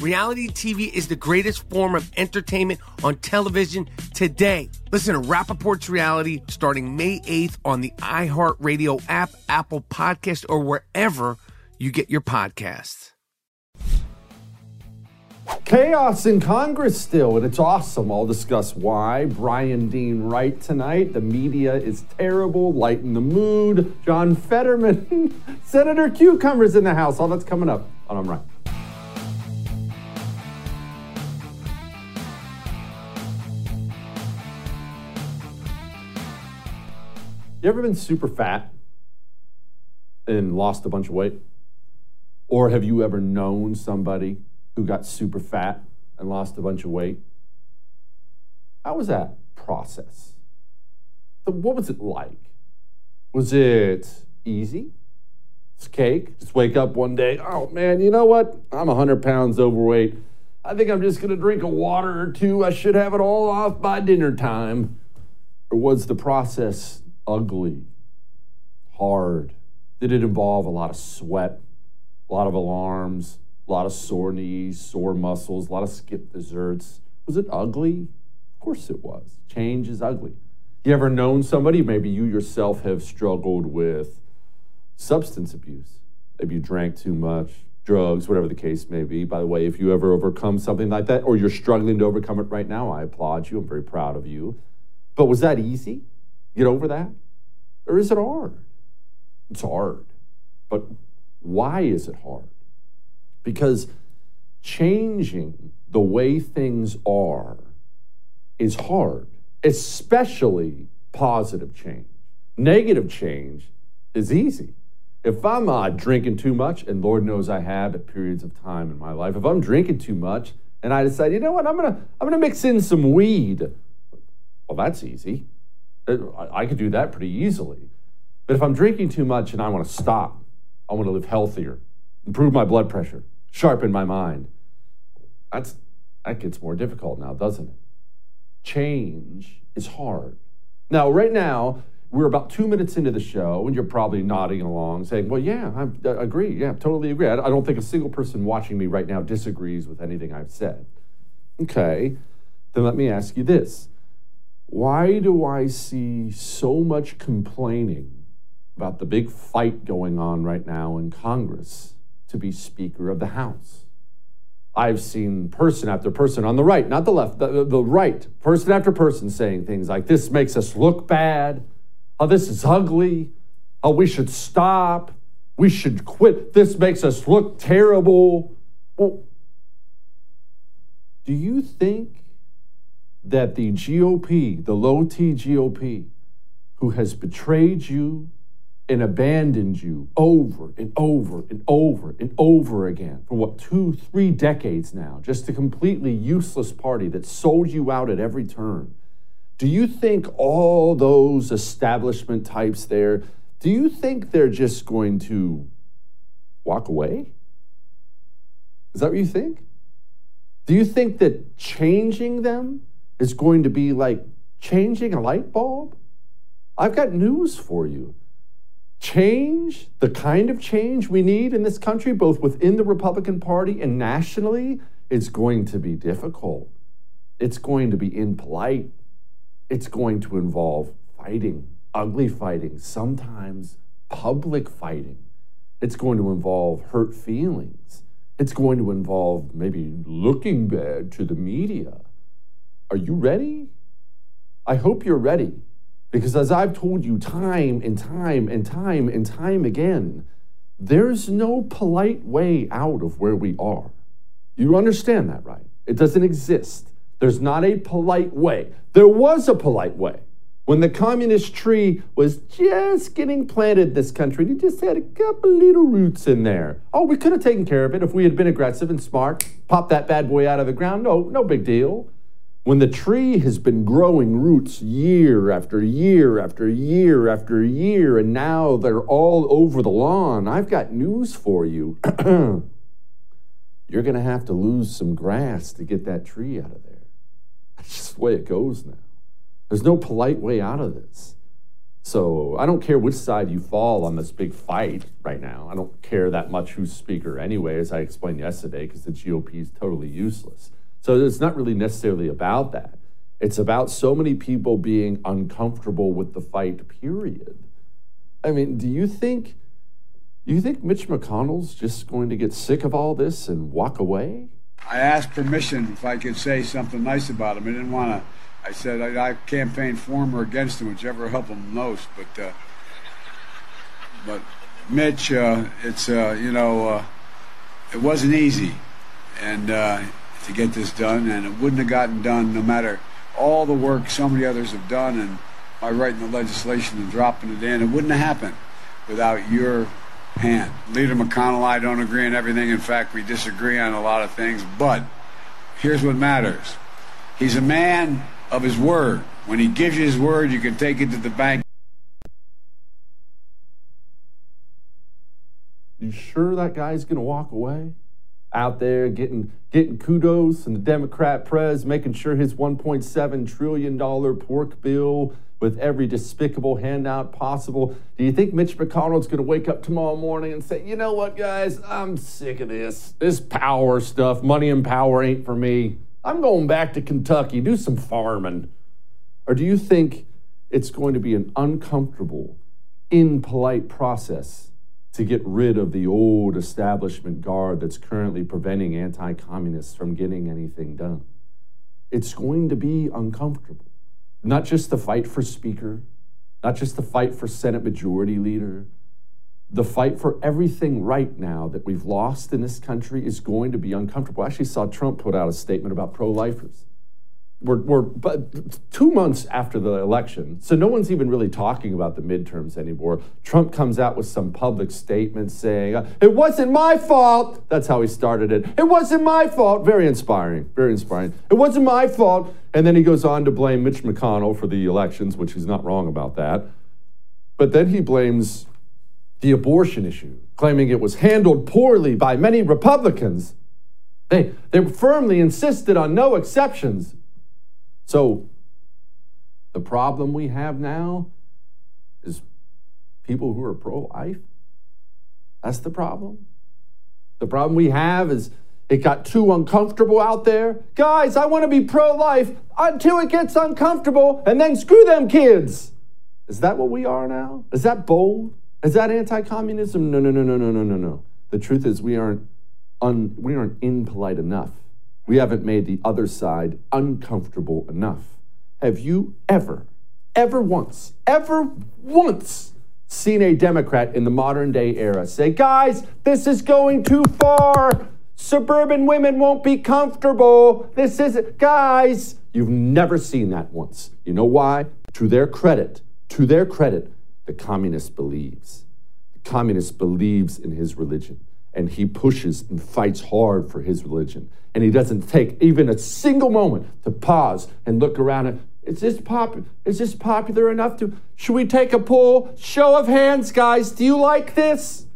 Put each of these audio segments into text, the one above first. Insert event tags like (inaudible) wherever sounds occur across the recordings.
Reality TV is the greatest form of entertainment on television today. Listen to Rapaport's Reality starting May 8th on the iHeartRadio app, Apple Podcast, or wherever you get your podcasts. Chaos in Congress still, and it's awesome. I'll discuss why. Bryan Dean Wright tonight. The media is terrible, lighten the mood. John Fetterman, (laughs) Senator Cucumbers in the House. All that's coming up on I'm Right. You ever been super fat and lost a bunch of weight? Or have you ever known somebody who got super fat and lost a bunch of weight? How was that process? What was it like? Was it easy? It's cake. Just wake up one day, oh man, you know what? I'm 100 pounds overweight. I think I'm just going to drink a water or two. I should have it all off by dinner time. Or was the process ugly, hard? Did it involve a lot of sweat, a lot of alarms, a lot of sore knees, sore muscles, a lot of skipped desserts? Was it ugly? Of course it was. Change is ugly. You ever known somebody, maybe you yourself have struggled with substance abuse? Maybe you drank too much, drugs, whatever the case may be. By the way, if you ever overcome something like that, or you're struggling to overcome it right now, I applaud you. I'm very proud of you. But was that easy? Get over that? Or is it hard? It's hard. But why is it hard? Because changing the way things are is hard, especially positive change. Negative change is easy. If I'm uh, drinking too much, and Lord knows I have at periods of time in my life, if I'm drinking too much and I decide, you know what, I'm gonna I'm gonna mix in some weed. Well, that's easy. Uh, I could do that pretty easily. But if I'm drinking too much and I want to stop, I want to live healthier, improve my blood pressure, sharpen my mind, that's, that gets more difficult now, doesn't it? Change is hard. Now, right now, we're about two minutes into the show, and you're probably nodding along, saying, Well, yeah, I, agree. Yeah, totally agree. I don't think a single person watching me right now disagrees with anything I've said. Okay, then let me ask you this why do I see so much complaining about the big fight going on right now in Congress to be Speaker of the House? I've seen person after person on the right, not the left, the, the right, person after person saying things like, this makes us look bad, oh, this is ugly, oh, we should stop, we should quit, this makes us look terrible. Well, Do you think that the GOP, the low T GOP, who has betrayed you and abandoned you over and over and over and over again for what, two, three decades now, just a completely useless party that sold you out at every turn? Do you think all those establishment types there, do you think they're just going to walk away? Is that what you think? Do you think that changing them is going to be like changing a light bulb? I've got news for you. Change, the kind of change we need in this country, both within the Republican Party and nationally, is going to be difficult. It's going to be impolite. It's going to involve fighting, ugly fighting, sometimes public fighting. It's going to involve hurt feelings. It's going to involve maybe looking bad to the media. Are you ready? I hope you're ready. Because as I've told you time and time and time and time again, there's no polite way out of where we are. You understand that, right? It doesn't exist. There's not a polite way. There was a polite way. When the communist tree was just getting planted this country, it just had a couple little roots in there. Oh, we could have taken care of it if we had been aggressive and smart, popped that bad boy out of the ground. No, no big deal. When the tree has been growing roots year after year after year after year, and now they're all over the lawn, I've got news for you. (clears throat) You're going to have to lose some grass to get that tree out of there. That's just the way it goes now. There's no polite way out of this. So I don't care which side you fall on this big fight right now. I don't care that much who's speaker anyway, as I explained yesterday, because the GOP is totally useless. So it's not really necessarily about that. It's about so many people being uncomfortable with the fight, period. I mean, do you think do you think Mitch McConnell's just going to get sick of all this and walk away? I asked permission if I could say something nice about him. I didn't want to. I said I, I campaigned for him or against him, whichever helped him most. But uh, but Mitch, uh, it's uh, you know, uh, it wasn't easy, and uh, to get this done, and it wouldn't have gotten done no matter all the work so many others have done and by writing the legislation and dropping it in. It wouldn't have happened without your hand. Leader McConnell, I don't agree on everything. In fact, we disagree on a lot of things. But here's what matters he's a man of his word. When he gives you his word, you can take it to the bank. You sure that guy's going to walk away? Out there getting getting kudos and the Democrat press, making sure his 1.7 trillion dollar pork bill with every despicable handout possible. Do you think Mitch McConnell's going to wake up tomorrow morning and say, "You know what, guys? I'm sick of this. This power stuff, money and power ain't for me. I'm going back to Kentucky, do some farming." Or do you think it's going to be an uncomfortable, impolite process to get rid of the old establishment guard that's currently preventing anti communists from getting anything done. It's going to be uncomfortable. Not just the fight for Speaker, not just the fight for Senate Majority Leader, the fight for everything right now that we've lost in this country is going to be uncomfortable. I actually saw Trump put out a statement about pro lifers we're, we're two months after the election, so no one's even really talking about the midterms anymore. Trump comes out with some public statement saying, uh, It wasn't my fault. That's how he started it. It wasn't my fault. Very inspiring. Very inspiring. It wasn't my fault. And then he goes on to blame Mitch McConnell for the elections, which he's not wrong about that. But then he blames the abortion issue, claiming it was handled poorly by many Republicans. They, they firmly insisted on no exceptions. So the problem we have now is people who are pro life. That's the problem. The problem we have is it got too uncomfortable out there. Guys, I want to be pro life until it gets uncomfortable and then screw them kids. Is that what we are now? Is that bold? Is that anti communism? No, no, no, no, no, no, no, no. The truth is, we aren't, un, we aren't impolite enough we haven't made the other side uncomfortable enough. Have you ever, ever once, ever once seen a Democrat in the modern day era say, guys, this is going too far? Suburban women won't be comfortable. This isn't, guys, you've never seen that once. You know why? To their credit, to their credit, the communist believes. The communist believes in his religion and he pushes and fights hard for his religion. And he doesn't take even a single moment to pause and look around and is this pop is this popular enough to should we take a poll? Show of hands, guys. Do you like this?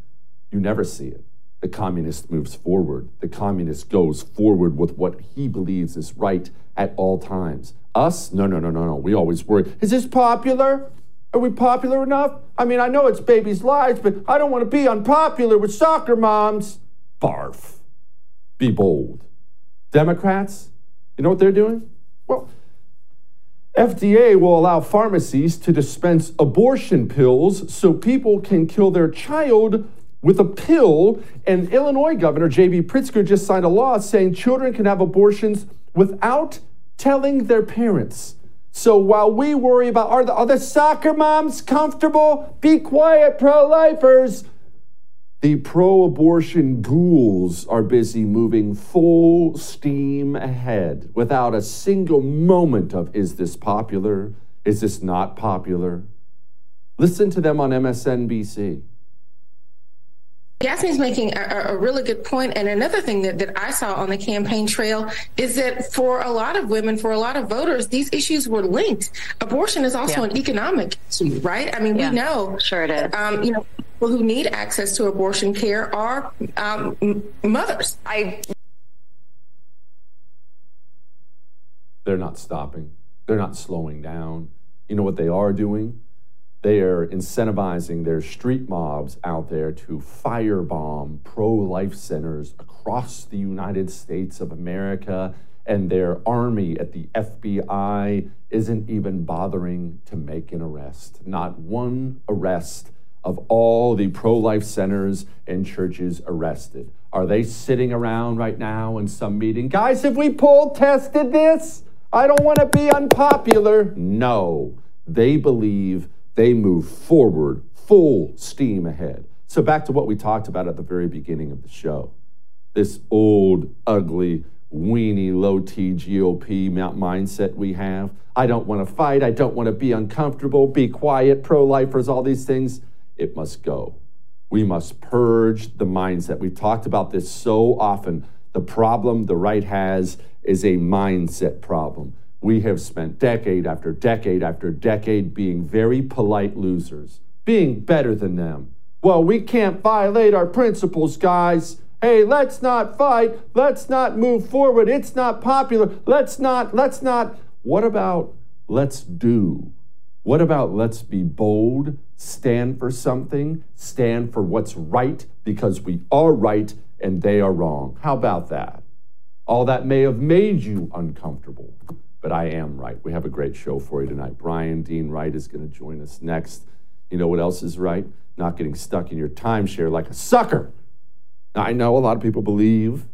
You never see it. The communist moves forward. The communist goes forward with what he believes is right at all times. Us? No, no, no, no, no. We always worry. Is this popular? Are we popular enough? I mean, I know it's babies' lives, but I don't want to be unpopular with soccer moms. Barf. Be bold. Democrats, you know what they're doing? Well, FDA will allow pharmacies to dispense abortion pills so people can kill their child with a pill. And Illinois Governor J.B. Pritzker just signed a law saying children can have abortions without telling their parents. So while we worry about are the, are the soccer moms comfortable? Be quiet, pro lifers. The pro abortion ghouls are busy moving full steam ahead without a single moment of is this popular? Is this not popular? Listen to them on MSNBC. Yasmin's making a, a, really good point. And another thing that, that I saw on the campaign trail is that for a lot of women, for a lot of voters, these issues were linked. Abortion is also yeah. an economic issue, right? I mean, yeah. we know. Sure it is. Um, you know, people who need access to abortion care are um, mothers. I. They're not stopping. They're not slowing down. You know what they are doing? They are incentivizing their street mobs out there to firebomb pro life centers across the United States of America. And their army at the FBI isn't even bothering to make an arrest. Not one arrest of all the pro life centers and churches arrested. Are they sitting around right now in some meeting? Guys, have we poll tested this? I don't want to be unpopular. No, they believe they move forward full steam ahead. So, back to what we talked about at the very beginning of the show this old, ugly, weenie, low T GOP mindset we have. I don't want to fight. I don't want to be uncomfortable, be quiet, pro lifers, all these things. It must go. We must purge the mindset. We've talked about this so often. The problem the right has is a mindset problem we have spent decade after decade after decade being very polite losers, being better than them. Well, we can't violate our principles, guys. Hey, let's not fight. Let's not move forward. It's not popular. Let's not, let's not. What about let's do? What about let's be bold, stand for something, stand for what's right because we are right and they are wrong? How about that? All that may have made you uncomfortable but I am right. We have a great show for you tonight. Bryan Dean Wright is going to join us next. You know what else is right? Not getting stuck in your timeshare like a sucker. Now, I know a lot of people believe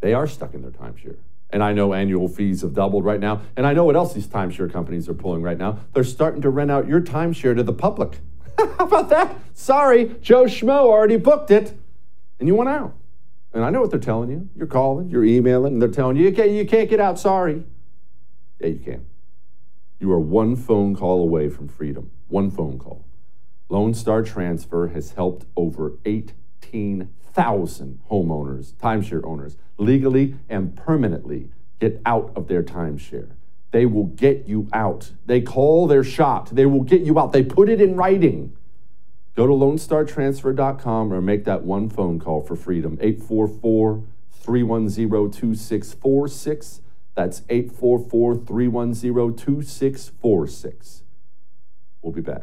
they are stuck in their timeshare. And I know annual fees have doubled right now. And I know what else these timeshare companies are pulling right now. They're starting to rent out your timeshare to the public. (laughs) How about that? Sorry, Joe Schmo already booked it. And you went out. And I know what they're telling you. You're calling, you're emailing, and they're telling you, you can't, you can't get out. Sorry. You can. You are one phone call away from freedom. One phone call. Lone Star Transfer has helped over 18,000 homeowners, timeshare owners, legally and permanently get out of their timeshare. They will get you out. They call their shot. They will get you out. They put it in writing. Go to LoneStarTransfer.com or make that one phone call for freedom. 844 310 2646. That's 844 310 2646. We'll be back.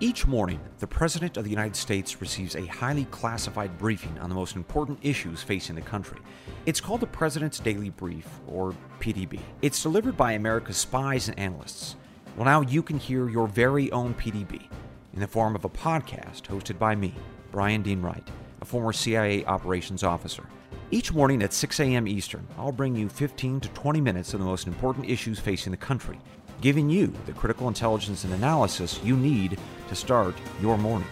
Each morning, the President of the United States receives a highly classified briefing on the most important issues facing the country. It's called the President's Daily Brief, or PDB. It's delivered by America's spies and analysts. Well, now you can hear your very own PDB in the form of a podcast hosted by me, Bryan Dean Wright former CIA operations officer. Each morning at 6 a.m. Eastern, I'll bring you 15 to 20 minutes of the most important issues facing the country, giving you the critical intelligence and analysis you need to start your morning.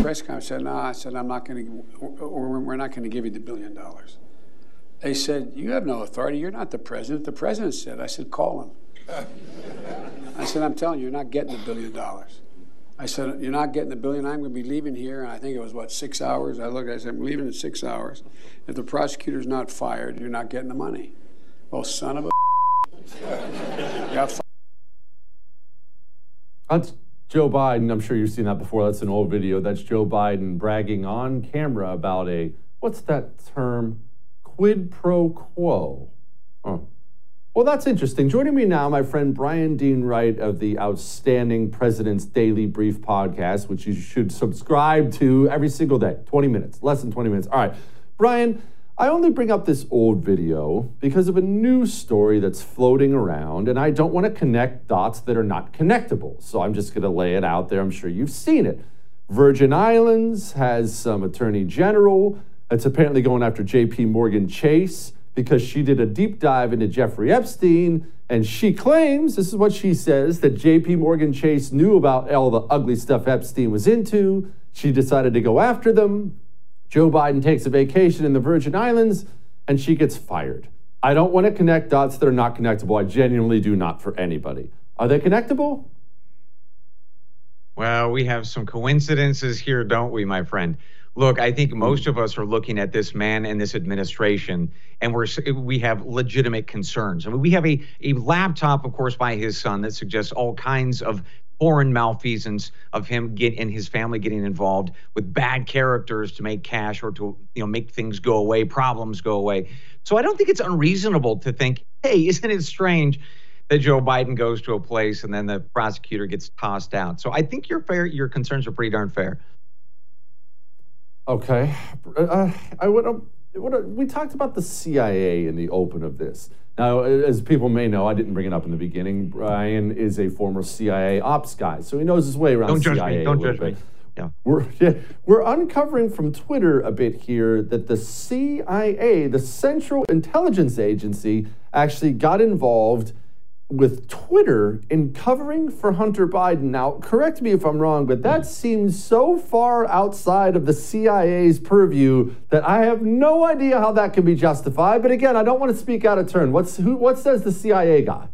Press conference said, "No," I said, "I'm not going to, we're not going to give you the billion dollars." They said, "You have no authority. You're not the president." The president said, "I said, call him." I said, I'm telling you, you're not getting the billion dollars. I said, You're not getting the billion. I'm going to be leaving here. And I think it was, what, six hours? I looked, I said, I'm leaving in six hours. If the prosecutor's not fired, you're not getting the money. Well, son of a. (laughs) That's Joe Biden. I'm sure you've seen that before. That's an old video. That's Joe Biden bragging on camera about a, what's that term? Quid pro quo. Oh. Well, that's interesting. Joining me now, my friend Bryan Dean Wright of the outstanding President's Daily Brief podcast, which you should subscribe to every single day. 20 minutes, less than 20 minutes. All right. Bryan, I only bring up this old video because of a news story that's floating around, and I don't want to connect dots that are not connectable. So I'm just going to lay it out there. I'm sure you've seen it. Virgin Islands has some attorney general that's apparently going after JP Morgan Chase because she did a deep dive into Jeffrey Epstein. And she claims, this is what she says, that JP Morgan Chase knew about all the ugly stuff Epstein was into. She decided to go after them. Joe Biden takes a vacation in the Virgin Islands and she gets fired. I don't want to connect dots that are not connectable. I genuinely do not for anybody. Are they connectable? Well, we have some coincidences here, don't we, my friend? Look, I think hmm. most of us are looking at this man and this administration, and we're we have legitimate concerns. I mean, we have a a laptop, of course, by his son that suggests all kinds of foreign malfeasance of him get and his family getting involved with bad characters to make cash or to you know make things go away, problems go away. So I don't think it's unreasonable to think, hey, (laughs) isn't it strange that Joe Biden goes to a place and then the prosecutor gets tossed out? So I think your fair your concerns are pretty darn fair. Okay. Uh, I would. Uh, we talked about the CIA in the open of this. Now, as people may know, I didn't bring it up in the beginning. Bryan is a former CIA ops guy, so he knows his way around Don't judge CIA. Me. Don't judge bit. me. Yeah. We're, (laughs) yeah, we're uncovering from Twitter a bit here that the CIA, the Central Intelligence Agency, actually got involved with Twitter in covering for Hunter Biden. Now, correct me if I'm wrong, but that mm-hmm. seems so far outside of the CIA's purview that I have no idea how that can be justified. But again, I don't want to speak out of turn. What's who? What says the CIA guy?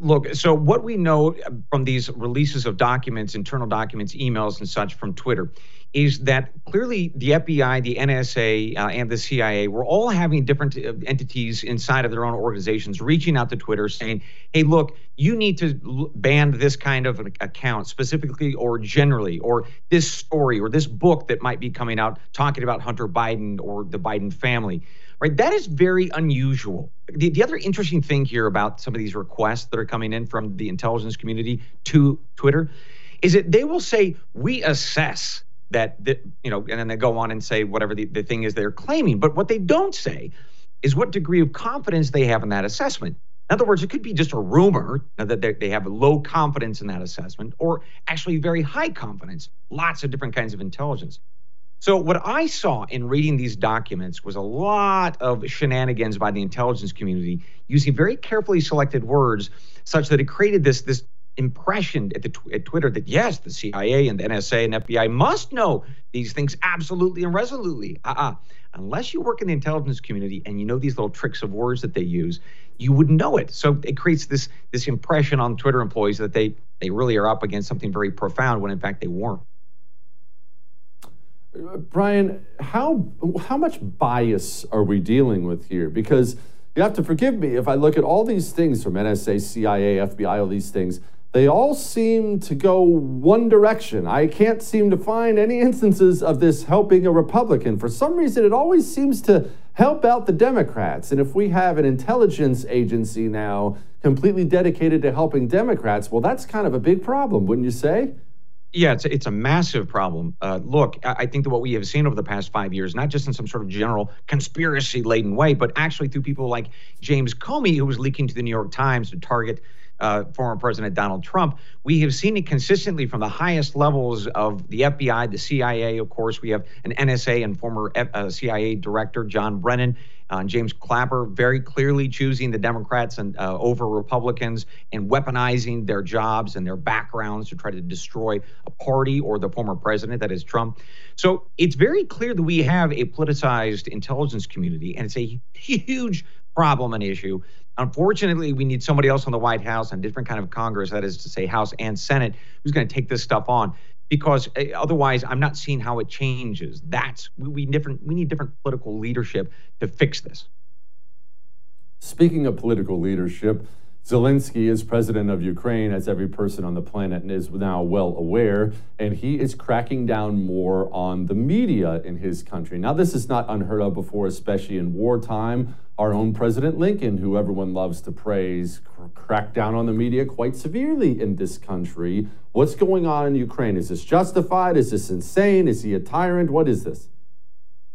Look, so what we know from these releases of documents, internal documents, emails, and such from Twitter is that clearly the FBI, the NSA, uh, and the CIA were all having different uh, entities inside of their own organizations reaching out to Twitter saying, hey, look, you need to ban this kind of account specifically or generally, or this story or this book that might be coming out talking about Hunter Biden or the Biden family. Right, that is very unusual. The, the other interesting thing here about some of these requests that are coming in from the intelligence community to Twitter is that they will say, We assess that, that you know, and then they go on and say whatever the, the thing is they're claiming. But what they don't say is what degree of confidence they have in that assessment. In other words, it could be just a rumor that they have low confidence in that assessment, or actually very high confidence, lots of different kinds of intelligence. So, what I saw in reading these documents was a lot of shenanigans by the intelligence community using very carefully selected words, such that it created this, this impression at, the, at Twitter that yes, the CIA and the NSA and FBI must know these things absolutely and resolutely. Uh-uh. Unless you work in the intelligence community and you know these little tricks of words that they use, you wouldn't know it. So it creates this this impression on Twitter employees that they they really are up against something very profound when in fact they weren't. Bryan, how how much bias are we dealing with here? Because you have to forgive me if I look at all these things from NSA, CIA, FBI, all these things they all seem to go one direction. I can't seem to find any instances of this helping a Republican. For some reason, it always seems to help out the Democrats. And if we have an intelligence agency now completely dedicated to helping Democrats, well, that's kind of a big problem, wouldn't you say? Yeah, it's a, it's a massive problem. Uh, look, I think that what we have seen over the past five years, not just in some sort of general conspiracy laden way, but actually through people like James Comey, who was leaking to the New York Times to target uh, former President Donald Trump. We have seen it consistently from the highest levels of the FBI, the CIA, of course. We have an NSA and former F- uh, CIA director, John Brennan, Uh, James Clapper very clearly choosing the Democrats and uh, over Republicans and weaponizing their jobs and their backgrounds to try to destroy a party or the former president, that is Trump. So it's very clear that we have a politicized intelligence community, and it's a huge problem and issue. Unfortunately, we need somebody else on the White House and different kind of Congress, that is to say, House and Senate, who's going to take this stuff on. Because uh, otherwise, I'm not seeing how it changes. That's we, we different. We need different political leadership to fix this. Speaking of political leadership, Zelensky is president of Ukraine, as every person on the planet is now well aware, and he is cracking down more on the media in his country. Now, this is not unheard of before, especially in wartime. Our own President Lincoln, who everyone loves to praise, cracked down on the media quite severely in this country. What's going on in Ukraine? Is this justified? Is this insane? Is he a tyrant? What is this?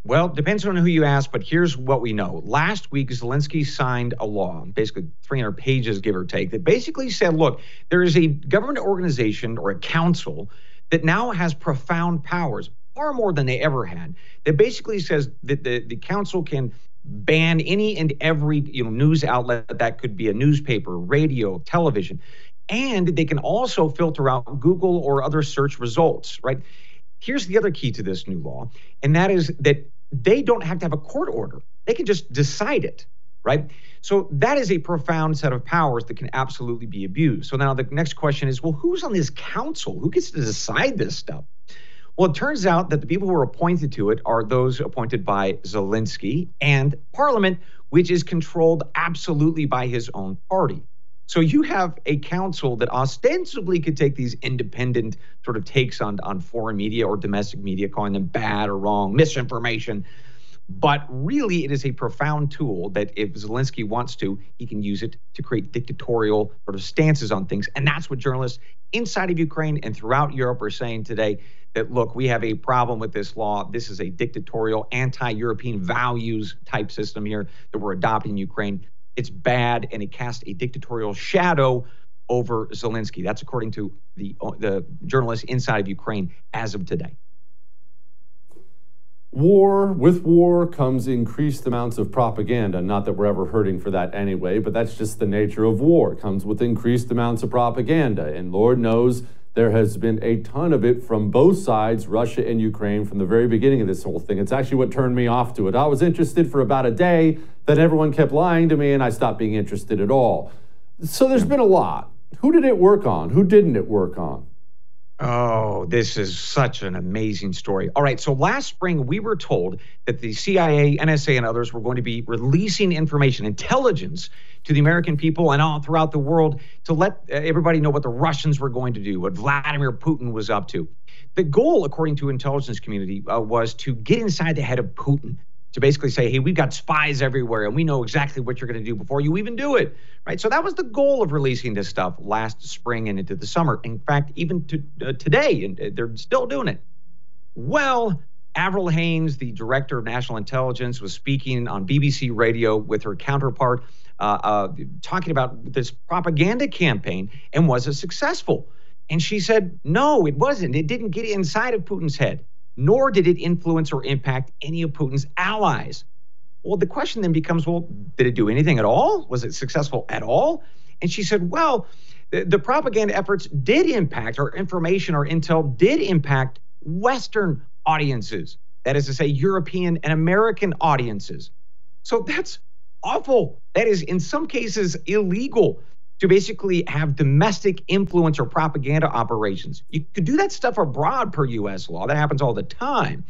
Well, depends on who you ask, but here's what we know. Last week, Zelensky signed a law, basically 300 pages, give or take, that basically said, look, there is a government organization or a council that now has profound powers, far more than they ever had, that basically says that the, the council can ban any and every you know, news outlet that could be a newspaper, radio, television, and they can also filter out Google or other search results, right? Here's the other key to this new law, and that is that they don't have to have a court order. They can just decide it, right? So that is a profound set of powers that can absolutely be abused. So now the next question is well, who's on this council? Who gets to decide this stuff? Well, it turns out that the people who are appointed to it are those appointed by Zelensky and Parliament, which is controlled absolutely by his own party. So you have a council that ostensibly could take these independent sort of takes on, on foreign media or domestic media, calling them bad or wrong, misinformation. But really, it is a profound tool that if Zelensky wants to, he can use it to create dictatorial sort of stances on things. And that's what journalists inside of Ukraine and throughout Europe are saying today that, look, we have a problem with this law. This is a dictatorial, anti European values type system here that we're adopting in Ukraine. It's bad, and it casts a dictatorial shadow over Zelensky. That's according to the uh, the journalists inside of Ukraine as of today. War, with war comes increased amounts of propaganda. Not that we're ever hurting for that anyway, but that's just the nature of war. It comes with increased amounts of propaganda. And Lord knows there has been a ton of it from both sides, Russia and Ukraine, from the very beginning of this whole thing. It's actually what turned me off to it. I was interested for about a day, then everyone kept lying to me, and I stopped being interested at all. So there's been a lot. Who did it work on? Who didn't it work on? Oh, this is such an amazing story. All right. So last spring, we were told that the CIA, NSA, and others were going to be releasing information, intelligence to the American people and all throughout the world to let uh, everybody know what the Russians were going to do, what Vladimir Putin was up to. The goal, according to intelligence community, uh, was to get inside the head of Putin, to basically say, hey, we've got spies everywhere and we know exactly what you're going to do before you even do it. Right. So that was the goal of releasing this stuff last spring and into the summer. In fact, even to uh, today, and uh, they're still doing it. Well, Avril Haines, the director of national intelligence, was speaking on BBC radio with her counterpart, uh, uh, talking about this propaganda campaign and was it successful? And she said, no, it wasn't. It didn't get inside of Putin's head nor did it influence or impact any of Putin's allies. Well, the question then becomes well, did it do anything at all? Was it successful at all? And she said, well, the, the propaganda efforts did impact, or information or intel did impact Western audiences. That is to say, European and American audiences. So that's awful. That is, in some cases, illegal to basically have domestic influence or propaganda operations. You could do that stuff abroad per US law. That happens all the time,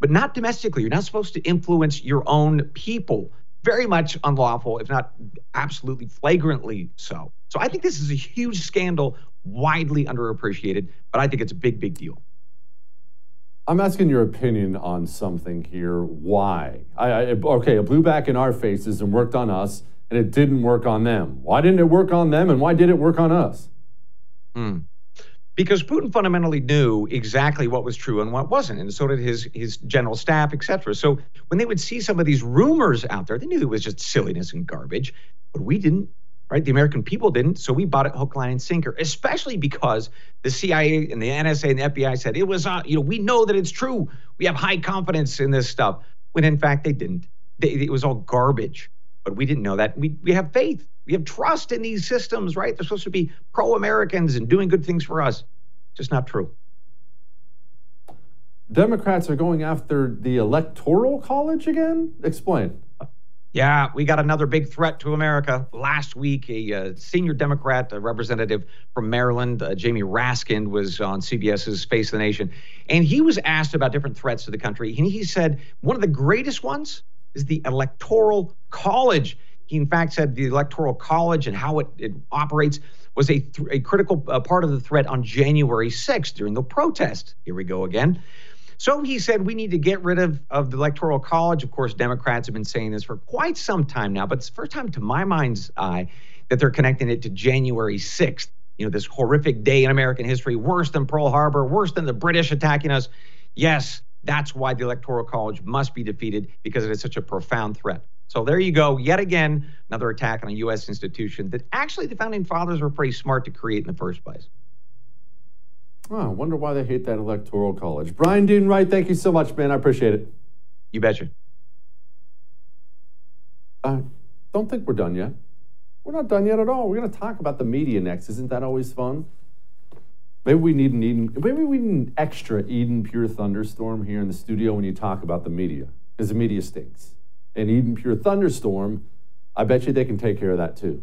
but not domestically. You're not supposed to influence your own people. Very much unlawful, if not absolutely flagrantly so. So I think this is a huge scandal, widely underappreciated, but I think it's a big, big deal. I'm asking your opinion on something here. Why? I, I, okay, it blew back in our faces and worked on us and it didn't work on them. Why didn't it work on them and why did it work on us? Hmm. Because Putin fundamentally knew exactly what was true and what wasn't, and so did his his general staff, etc. So when they would see some of these rumors out there, they knew it was just silliness and garbage, but we didn't right? The American people didn't, so we bought it hook, line, and sinker. Especially because the CIA and the NSA and the FBI said it was, uh, you know, we know that it's true. We have high confidence in this stuff, when in fact they didn't. they, it was all garbage. But we didn't know that. We, we have faith. We have trust in these systems, right? They're supposed to be pro Americans and doing good things for us. Just not true. Democrats are going after the Electoral College again? Explain. Yeah, we got another big threat to America. Last week, a uh, senior Democrat a representative from Maryland, uh, Jamie Raskin, was on CBS's Face of the Nation. And he was asked about different threats to the country. And he said one of the greatest ones is the Electoral College. He, in fact, said the Electoral College and how it, it operates was a, th- a critical uh, part of the threat on January 6th during the protest. Here we go again. So he said we need to get rid of, of the Electoral College. Of course, Democrats have been saying this for quite some time now, but it's the first time to my mind's eye that they're connecting it to January 6th. You know, this horrific day in American history, worse than Pearl Harbor, worse than the British attacking us. Yes, that's why the Electoral College must be defeated because it is such a profound threat. So there you go. Yet again, another attack on a U.S. institution that actually the founding fathers were pretty smart to create in the first place. Oh, I wonder why they hate that electoral college. Bryan Dean Wright, thank you so much, man. I appreciate it. You betcha. I don't think we're done yet. We're not done yet at all. We're going to talk about the media next. Isn't that always fun? Maybe we need an Eden, maybe we need an extra Eden Pure thunderstorm here in the studio when you talk about the media, because the media stinks. And Eden Pure thunderstorm, I bet you they can take care of that too.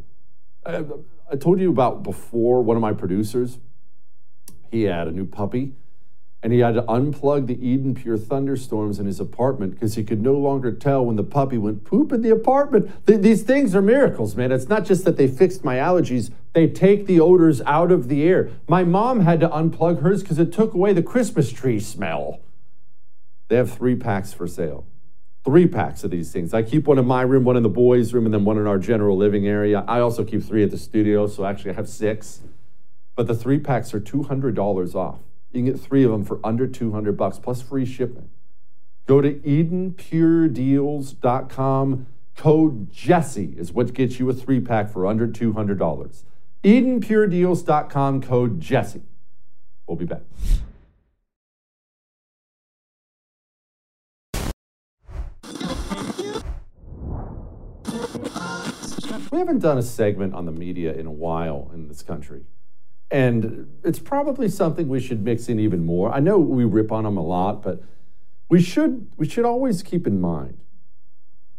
I, I told you about before one of my producers he had a new puppy, and he had to unplug the Eden Pure thunderstorms in his apartment because he could no longer tell when the puppy went poop in the apartment. Th- these things are miracles, man. It's not just that they fixed my allergies, they take the odors out of the air. My mom had to unplug hers because it took away the Christmas tree smell. They have three packs for sale. Three packs of these things. I keep one in my room, one in the boys' room, and then one in our general living area. I also keep three at the studio, so actually I have six. But the three packs are $200 off. You can get three of them for under 200 bucks plus free shipping. Go to EdenPureDeals.com. Code Jesse is what gets you a three pack for under $200. EdenPureDeals.com. Code Jesse. We'll be back. We haven't done a segment on the media in a while in this country. And it's probably something we should mix in even more. I know we rip on them a lot, but we should we should always keep in mind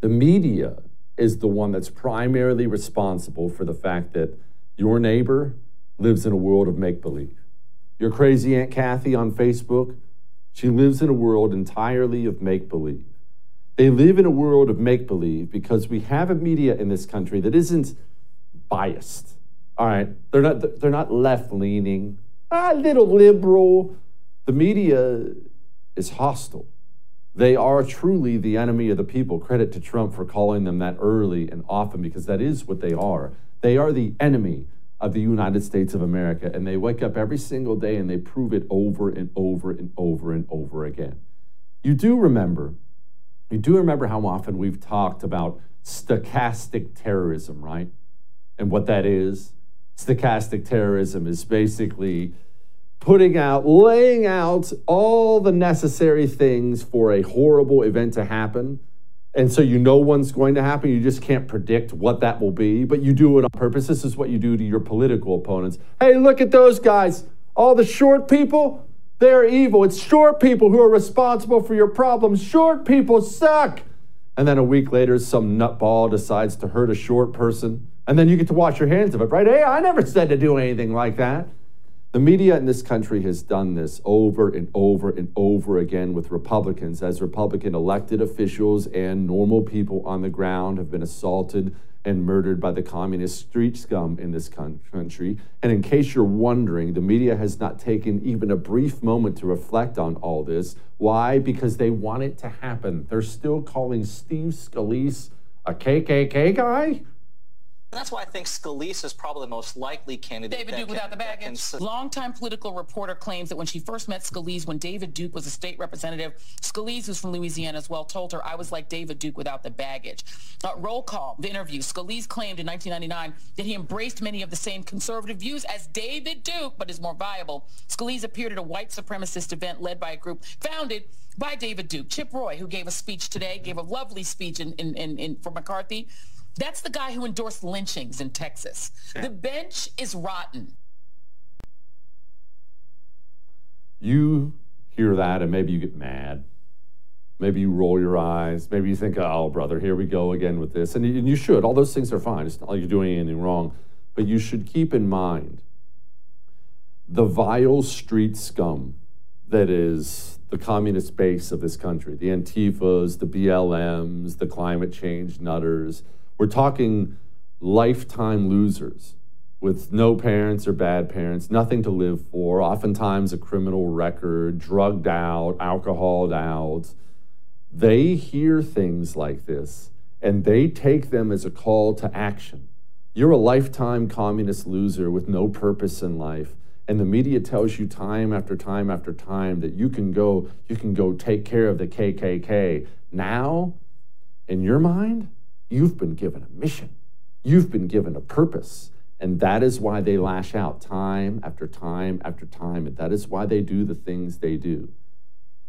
the media is the one that's primarily responsible for the fact that your neighbor lives in a world of make believe. Your crazy Aunt Kathy on Facebook, she lives in a world entirely of make believe. They live in a world of make believe because we have a media in this country that isn't biased. All right, they're not they're not left leaning, a little liberal. The media is hostile. They are truly the enemy of the people. Credit to Trump for calling them that early and often because that is what they are. They are the enemy of the United States of America, and they wake up every single day and they prove it over and over and over and over again. You do remember, you do remember how often we've talked about stochastic terrorism, right? And what that is stochastic terrorism is basically putting out, laying out all the necessary things for a horrible event to happen. And so you know one's going to happen. You just can't predict what that will be, but you do it on purpose. This is what you do to your political opponents. Hey, look at those guys. All the short people, they're evil. It's short people who are responsible for your problems. Short people suck. And then a week later, some nutball decides to hurt a short person and then you get to wash your hands of it, right? Hey, I never said to do anything like that. The media in this country has done this over and over and over again with Republicans as Republican elected officials and normal people on the ground have been assaulted and murdered by the communist street scum in this country. And in case you're wondering, the media has not taken even a brief moment to reflect on all this. Why? Because they want it to happen. They're still calling Steve Scalise a KKK guy? That's why I think Scalise is probably the most likely candidate. David Duke can, without the baggage. Can... Longtime political reporter claims that when she first met Scalise, when David Duke was a state representative, Scalise, who's from Louisiana as well, told her, I was like David Duke without the baggage. Uh, roll call, the interview. Scalise claimed in 1999 that he embraced many of the same conservative views as David Duke, but is more viable. Scalise appeared at a white supremacist event led by a group founded by David Duke. Chip Roy, who gave a speech today, gave a lovely speech in, in, in, in for McCarthy. That's the guy who endorsed lynchings in Texas. The bench is rotten. You hear that and maybe you get mad. Maybe you roll your eyes. Maybe you think, oh, brother, here we go again with this. And you should. All those things are fine. It's not like you're doing anything wrong. But you should keep in mind the vile street scum that is the communist base of this country the Antifas, the BLMs, the climate change nutters we're talking lifetime losers with no parents or bad parents, nothing to live for, oftentimes a criminal record, drugged out, alcoholed out. They hear things like this and they take them as a call to action. You're a lifetime communist loser with no purpose in life. And the media tells you time after time after time that you can go, you can go take care of the KKK. Now, in your mind, You've been given a mission, you've been given a purpose. And that is why they lash out time after time after time. And that is why they do the things they do.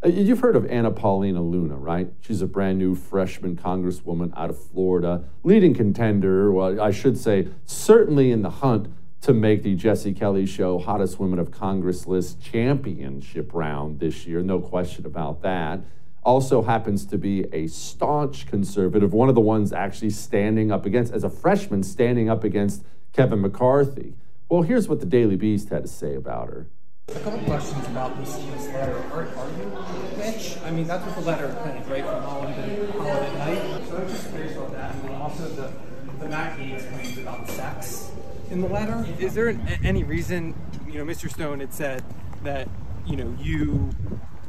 Uh, you've heard of Anna Paulina Luna, right? She's a brand new freshman congresswoman out of Florida, leading contender, well, I should say, certainly in the hunt to make the Jesse Kelly Show Hottest Women of Congress list championship round this year. No question about that also happens to be a staunch conservative, one of the ones actually standing up against, as a freshman, standing up against Kevin McCarthy. Well, here's what the Daily Beast had to say about her. A couple questions about this, this letter. Are, are you Mitch? I mean, that's what the letter kind of right from holiday, holiday night. So I'm just curious about that. And then also the, the Matt Gaetz claims about sex in the letter. Is there any reason, you know, Mr. Stone had said that, you know, you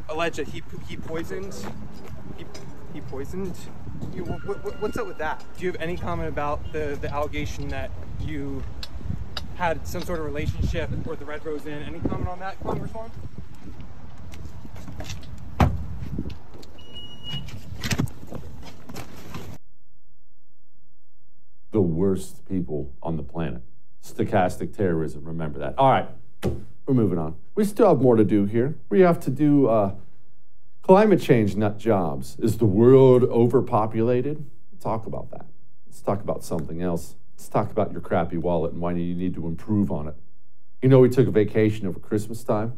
allege that he he poisoned he, he poisoned you. What, what, what's up with that? Do you have any comment about the the allegation that you had some sort of relationship or the Red Rose Inn? Any comment on that, Congresswoman? The worst people on the planet. Stochastic terrorism, remember that. All right. We're moving on. We still have more to do here. We have to do uh, climate change nut jobs. Is the world overpopulated? talk about that. Let's talk about something else. Let's talk about your crappy wallet and why you need to improve on it. You know, we took a vacation over Christmas time.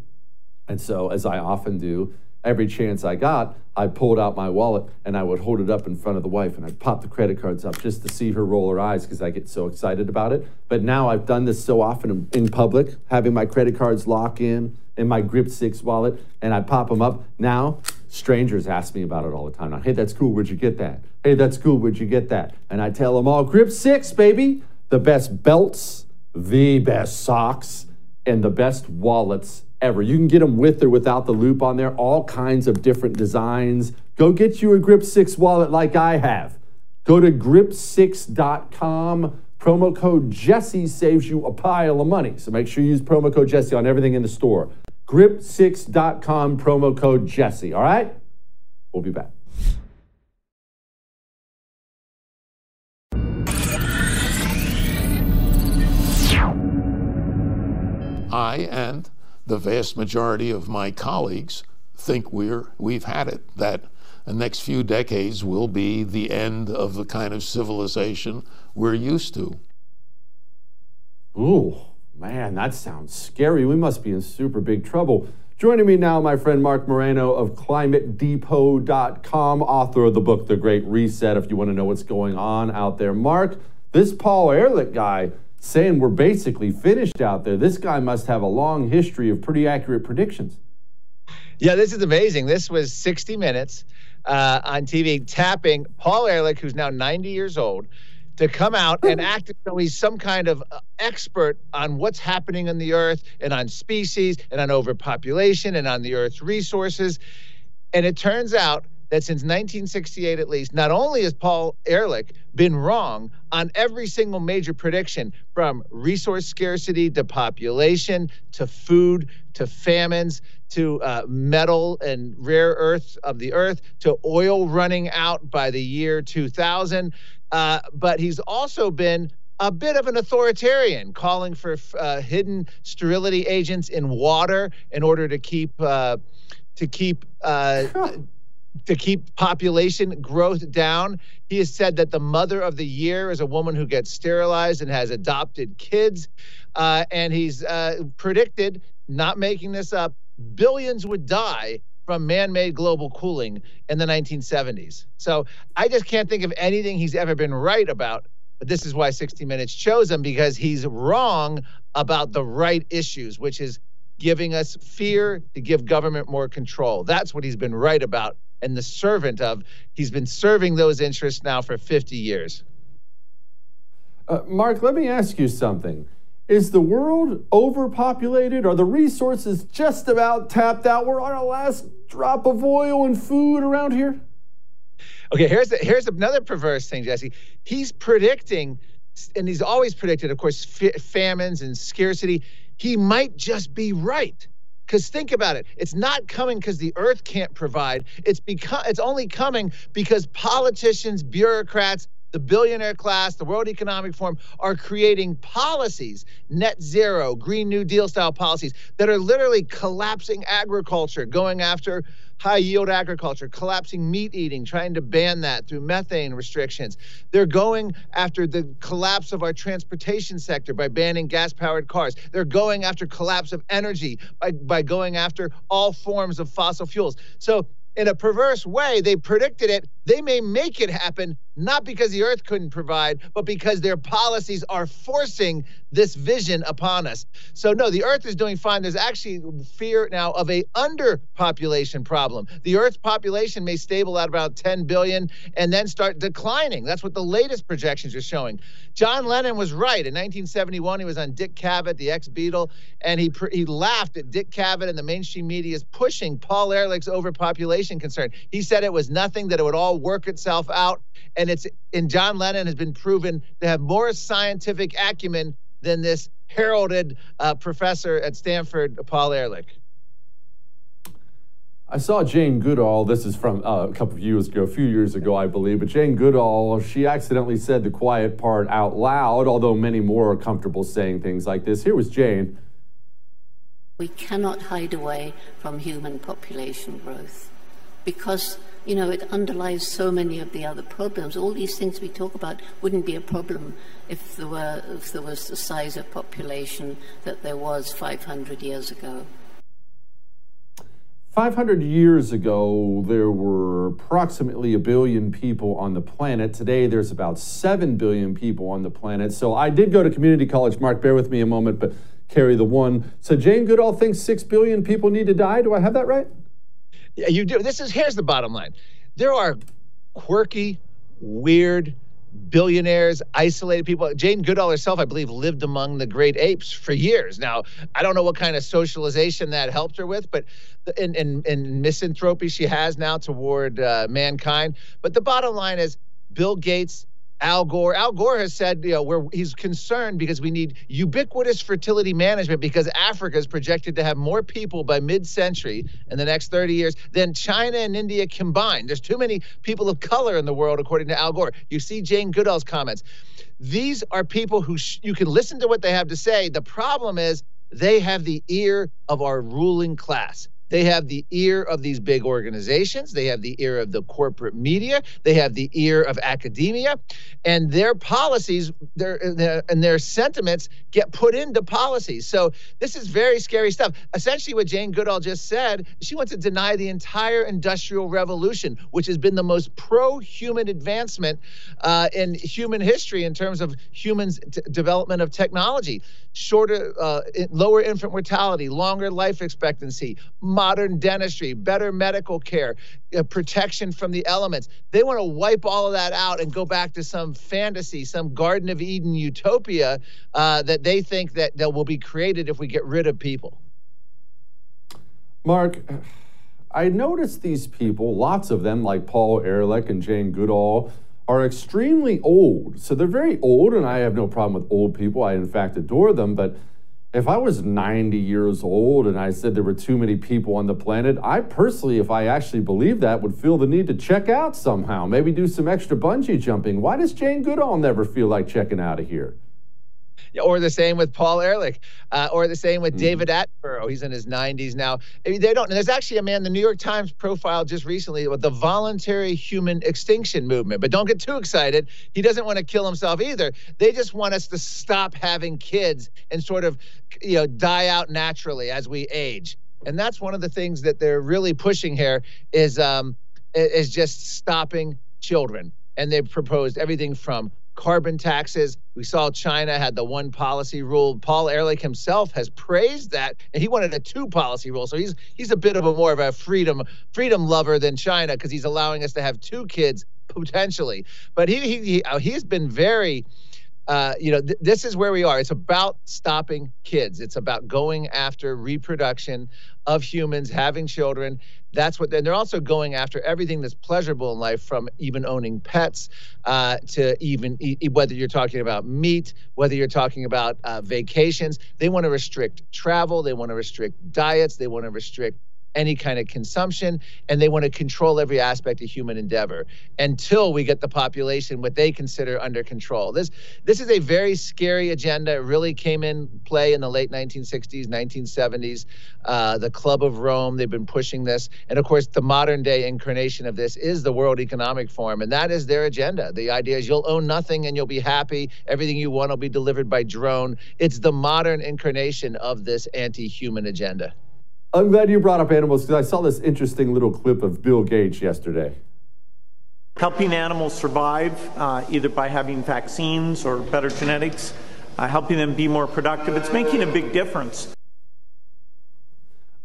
And so, as I often do, every chance I got, I pulled out my wallet and I would hold it up in front of the wife and I'd pop the credit cards up just to see her roll her eyes because I get so excited about it. But now I've done this so often in public, having my credit cards lock in in my Grip 6 wallet and I pop them up. Now, strangers ask me about it all the time. Now, hey, that's cool. Where'd you get that? Hey, that's cool. Where'd you get that? And I tell them all Grip 6, baby. The best belts, the best socks, and the best wallets ever. You can get them with or without the loop on there, all kinds of different designs. Go get you a Grip 6 wallet like I have. Go to grip6.com. Promo code Jesse saves you a pile of money. So make sure you use promo code Jesse on everything in the store. Grip6.com, promo code Jesse. All right? We'll be back. I and the vast majority of my colleagues think we're we've had it. That the next few decades will be the end of the kind of civilization we're used to. Ooh, man, that sounds scary. We must be in super big trouble. Joining me now, my friend Mark Morano of ClimateDepot.com, author of the book The Great Reset, if you want to know what's going on out there. Mark, this Paul Ehrlich guy saying we're basically finished out there. This guy must have a long history of pretty accurate predictions. Yeah, this is amazing. This was 60 Minutes uh, on TV tapping Paul Ehrlich, who's now 90 years old, to come out and act as though he's some kind of uh, expert on what's happening on the earth and on species and on overpopulation and on the earth's resources. And it turns out that since 1968 at least, not only has Paul Ehrlich been wrong on every single major prediction from resource scarcity to population to food to famines to uh, metal and rare earths of the earth to oil running out by the year 2000, uh, but he's also been a bit of an authoritarian, calling for uh, hidden sterility agents in water in order to keep uh, to keep uh, to keep population growth down. He has said that the mother of the year is a woman who gets sterilized and has adopted kids, uh, and he's uh, predicted, not making this up, billions would die from man-made global cooling in the 1970s. So I just can't think of anything he's ever been right about but this is why 60 Minutes chose him because he's wrong about the right issues, which is giving us fear to give government more control. That's what he's been right about and the servant of. He's been serving those interests now for 50 years. Uh, Mark, let me ask you something. Is the world overpopulated? Are the resources just about tapped out? We're on our last drop of oil and food around here? Okay, here's the, here's another perverse thing, Jesse. He's predicting, and he's always predicted, of course, f- famines and scarcity. He might just be right. Because think about it, it's not coming because the earth can't provide. It's because it's only coming because politicians, bureaucrats, the billionaire class, the World Economic Forum are creating policies, net zero, Green New Deal style policies that are literally collapsing agriculture, going after high yield agriculture, collapsing meat eating, trying to ban that through methane restrictions. They're going after the collapse of our transportation sector by banning gas powered cars. They're going after collapse of energy by, by going after all forms of fossil fuels. So in a perverse way, they predicted it. They may make it happen, not because the earth couldn't provide, but because their policies are forcing this vision upon us. So no, the earth is doing fine. There's actually fear now of a underpopulation problem. The earth's population may stable at about 10 billion and then start declining. That's what the latest projections are showing. John Lennon was right. In 1971, he was on Dick Cavett, the ex-Beatle, and he he laughed at Dick Cavett and the mainstream media's pushing Paul Ehrlich's overpopulation concern. He said it was nothing, that it would all work itself out. And it's and John Lennon has been proven to have more scientific acumen than this heralded uh, professor at Stanford, Paul Ehrlich. I saw Jane Goodall. This is from uh, a couple of years ago, a few years ago, I believe. But Jane Goodall, she accidentally said the quiet part out loud, although many more are comfortable saying things like this. Here was Jane. We cannot hide away from human population growth because you know, it underlies so many of the other problems. All these things we talk about wouldn't be a problem if there were if there was the size of population that there was 500 years ago. 500 years ago, there were approximately a billion people on the planet. Today, there's about 7 billion people on the planet. So I did go to community college. Mark, bear with me a moment, but carry the one. So Jane Goodall thinks 6 billion people need to die. Do I have that right? You do. This is here's the bottom line. There are quirky, weird billionaires, isolated people. Jane Goodall herself, I believe, lived among the great apes for years. Now, I don't know what kind of socialization that helped her with, but in in, in misanthropy she has now toward uh, mankind. But the bottom line is, Bill Gates Al Gore. Al Gore has said, you know, where he's concerned because we need ubiquitous fertility management because Africa is projected to have more people by mid-century in the next 30 years than China and India combined. There's too many people of color in the world, according to Al Gore. You see Jane Goodall's comments. These are people who sh- you can listen to what they have to say. The problem is they have the ear of our ruling class. They have the ear of these big organizations. They have the ear of the corporate media. They have the ear of academia. And their policies their, their, and their sentiments get put into policies. So this is very scary stuff. Essentially, what Jane Goodall just said, she wants to deny the entire industrial revolution, which has been the most pro human advancement uh, in human history in terms of humans' t- development of technology. Shorter, uh, lower infant mortality, longer life expectancy modern dentistry, better medical care, uh, protection from the elements. They want to wipe all of that out and go back to some fantasy, some Garden of Eden utopia uh, that they think that, that will be created if we get rid of people. Mark, I noticed these people, lots of them, like Paul Ehrlich and Jane Goodall, are extremely old. So they're very old, and I have no problem with old people. I, in fact, adore them. But if I was 90 years old and I said there were too many people on the planet, I personally, if I actually believed that, would feel the need to check out somehow, maybe do some extra bungee jumping. Why does Jane Goodall never feel like checking out of here? Or the same with Paul Ehrlich, uh, or the same with mm-hmm. David Attenborough. He's in his 90s now. They don't. There's actually a man, the New York Times profile just recently with the voluntary human extinction movement. But don't get too excited. He doesn't want to kill himself either. They just want us to stop having kids and sort of, you know, die out naturally as we age. And that's one of the things that they're really pushing here is um, is just stopping children. And they've proposed everything from carbon taxes. We saw China had the one policy rule. Paul Ehrlich himself has praised that, and he wanted a two policy rule. So he's he's a bit of a more of a freedom freedom lover than China because he's allowing us to have two kids potentially. But he he, he uh, he's been very uh, you know, th- this is where we are. It's about stopping kids. It's about going after reproduction of humans, having children. That's what, and they're also going after everything that's pleasurable in life, from even owning pets uh, to even e- whether you're talking about meat, whether you're talking about uh, vacations. They want to restrict travel. They want to restrict diets. They want to restrict any kind of consumption, and they want to control every aspect of human endeavor until we get the population what they consider under control. This this is a very scary agenda. It really came in play in the late 1960s, 1970s. Uh, the Club of Rome, they've been pushing this, and of course, the modern day incarnation of this is the World Economic Forum, and that is their agenda. The idea is you'll own nothing and you'll be happy. Everything you want will be delivered by drone. It's the modern incarnation of this anti-human agenda. I'm glad you brought up animals because I saw this interesting little clip of Bill Gates yesterday. Helping animals survive, uh, either by having vaccines or better genetics, uh, helping them be more productive, it's making a big difference.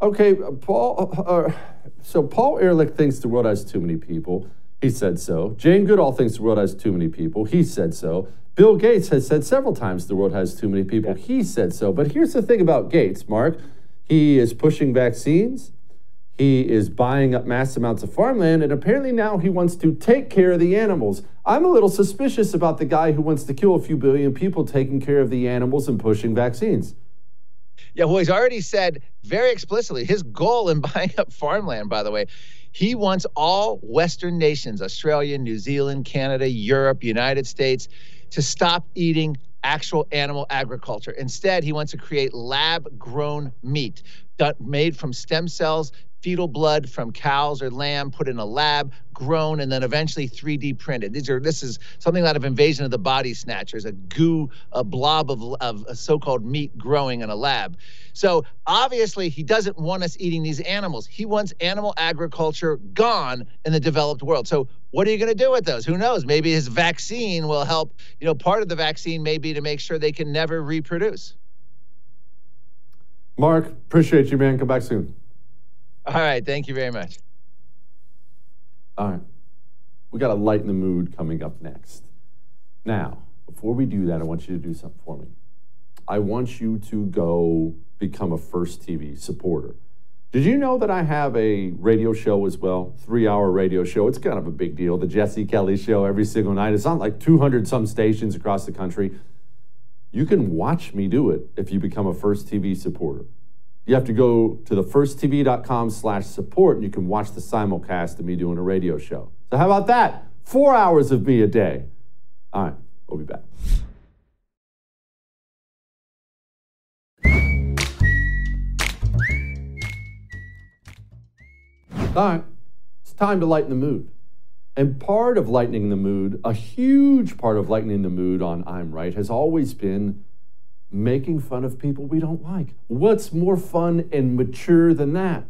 Okay, Paul. Uh, uh, so Paul Ehrlich thinks the world has too many people. He said so. Jane Goodall thinks the world has too many people. He said so. Bill Gates has said several times the world has too many people. Yeah. He said so. But here's the thing about Gates, Mark. He is pushing vaccines. He is buying up mass amounts of farmland, and apparently now he wants to take care of the animals. I'm a little suspicious about the guy who wants to kill a few billion people taking care of the animals and pushing vaccines. Yeah, well, he's already said very explicitly his goal in (laughs) buying up farmland, by the way, he wants all Western nations, Australia, New Zealand, Canada, Europe, United States, to stop eating actual animal agriculture. Instead, he wants to create lab grown meat made from stem cells, fetal blood from cows or lamb, put in a lab, grown, and then eventually 3D printed. These are this is something out of Invasion of the Body Snatchers, a goo, a blob of, of so-called meat growing in a lab. So obviously, he doesn't want us eating these animals. He wants animal agriculture gone in the developed world. So what are you going to do with those? Who knows? Maybe his vaccine will help. You know, part of the vaccine may be to make sure they can never reproduce. Mark, appreciate you, man. Come back soon. All right. Thank you very much. All right. We got to lighten the mood coming up next. Now, before we do that, I want you to do something for me. I want you to go become a First TV supporter. Did you know that I have a radio show as well? Three hour radio show. It's kind of a big deal. The Jesse Kelly show every single night. It's on like 200 some stations across the country. You can watch me do it if you become a First TV supporter. You have to go to the firsttv.com slash support and you can watch the simulcast of me doing a radio show. So how about that? Four hours of me a day. All right, we'll be back. All right, it's time to lighten the mood. And part of lightening the mood, a huge part of lightening the mood on I'm Right, has always been making fun of people we don't like. What's more fun and mature than that?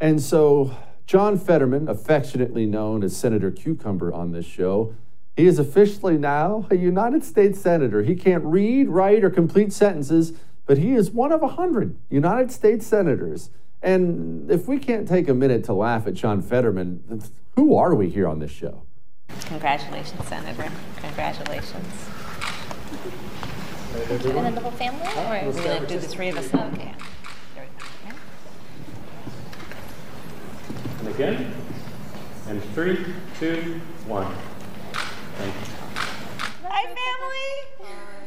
And so, John Fetterman, affectionately known as Senator Cucumber on this show, he is officially now a United States Senator. He can't read, write, or complete sentences, but he is one of a hundred United States Senators. And if we can't take a minute to laugh at John Fetterman, who are we here on this show? Congratulations, Senator. Congratulations. And then the whole family? Or are we going to do the three of us? Okay. And again. And three, two, one. Thank you. Hi,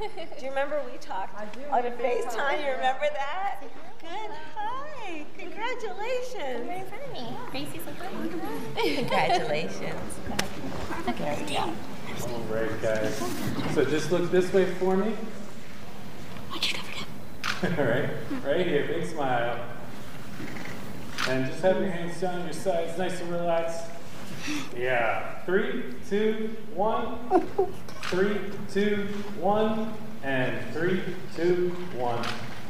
family. (laughs) do you remember we talked on a FaceTime? You remember that? Good. Hi. Congratulations. Right in front of me. Gracie's like, Congratulations. There we. All right, guys. So just look this way for me. Want you to forget. All right. Right here. Big smile. And just have your hands down on your sides, nice and relaxed. Yeah. Three, two, one. Three, two, one. And three, two, one.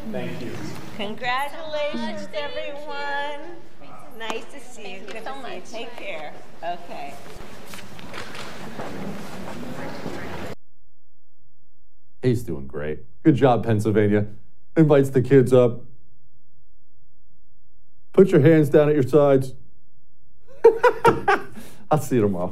Thank you. Congratulations, everyone. Nice to see you. Good to see you. Take care. Okay. He's doing great. Good job, Pennsylvania. Invites the kids up. Put your hands down at your sides. (laughs) I'll see you tomorrow.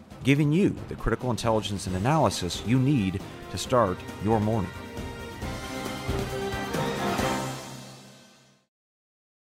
giving you the critical intelligence and analysis you need to start your morning.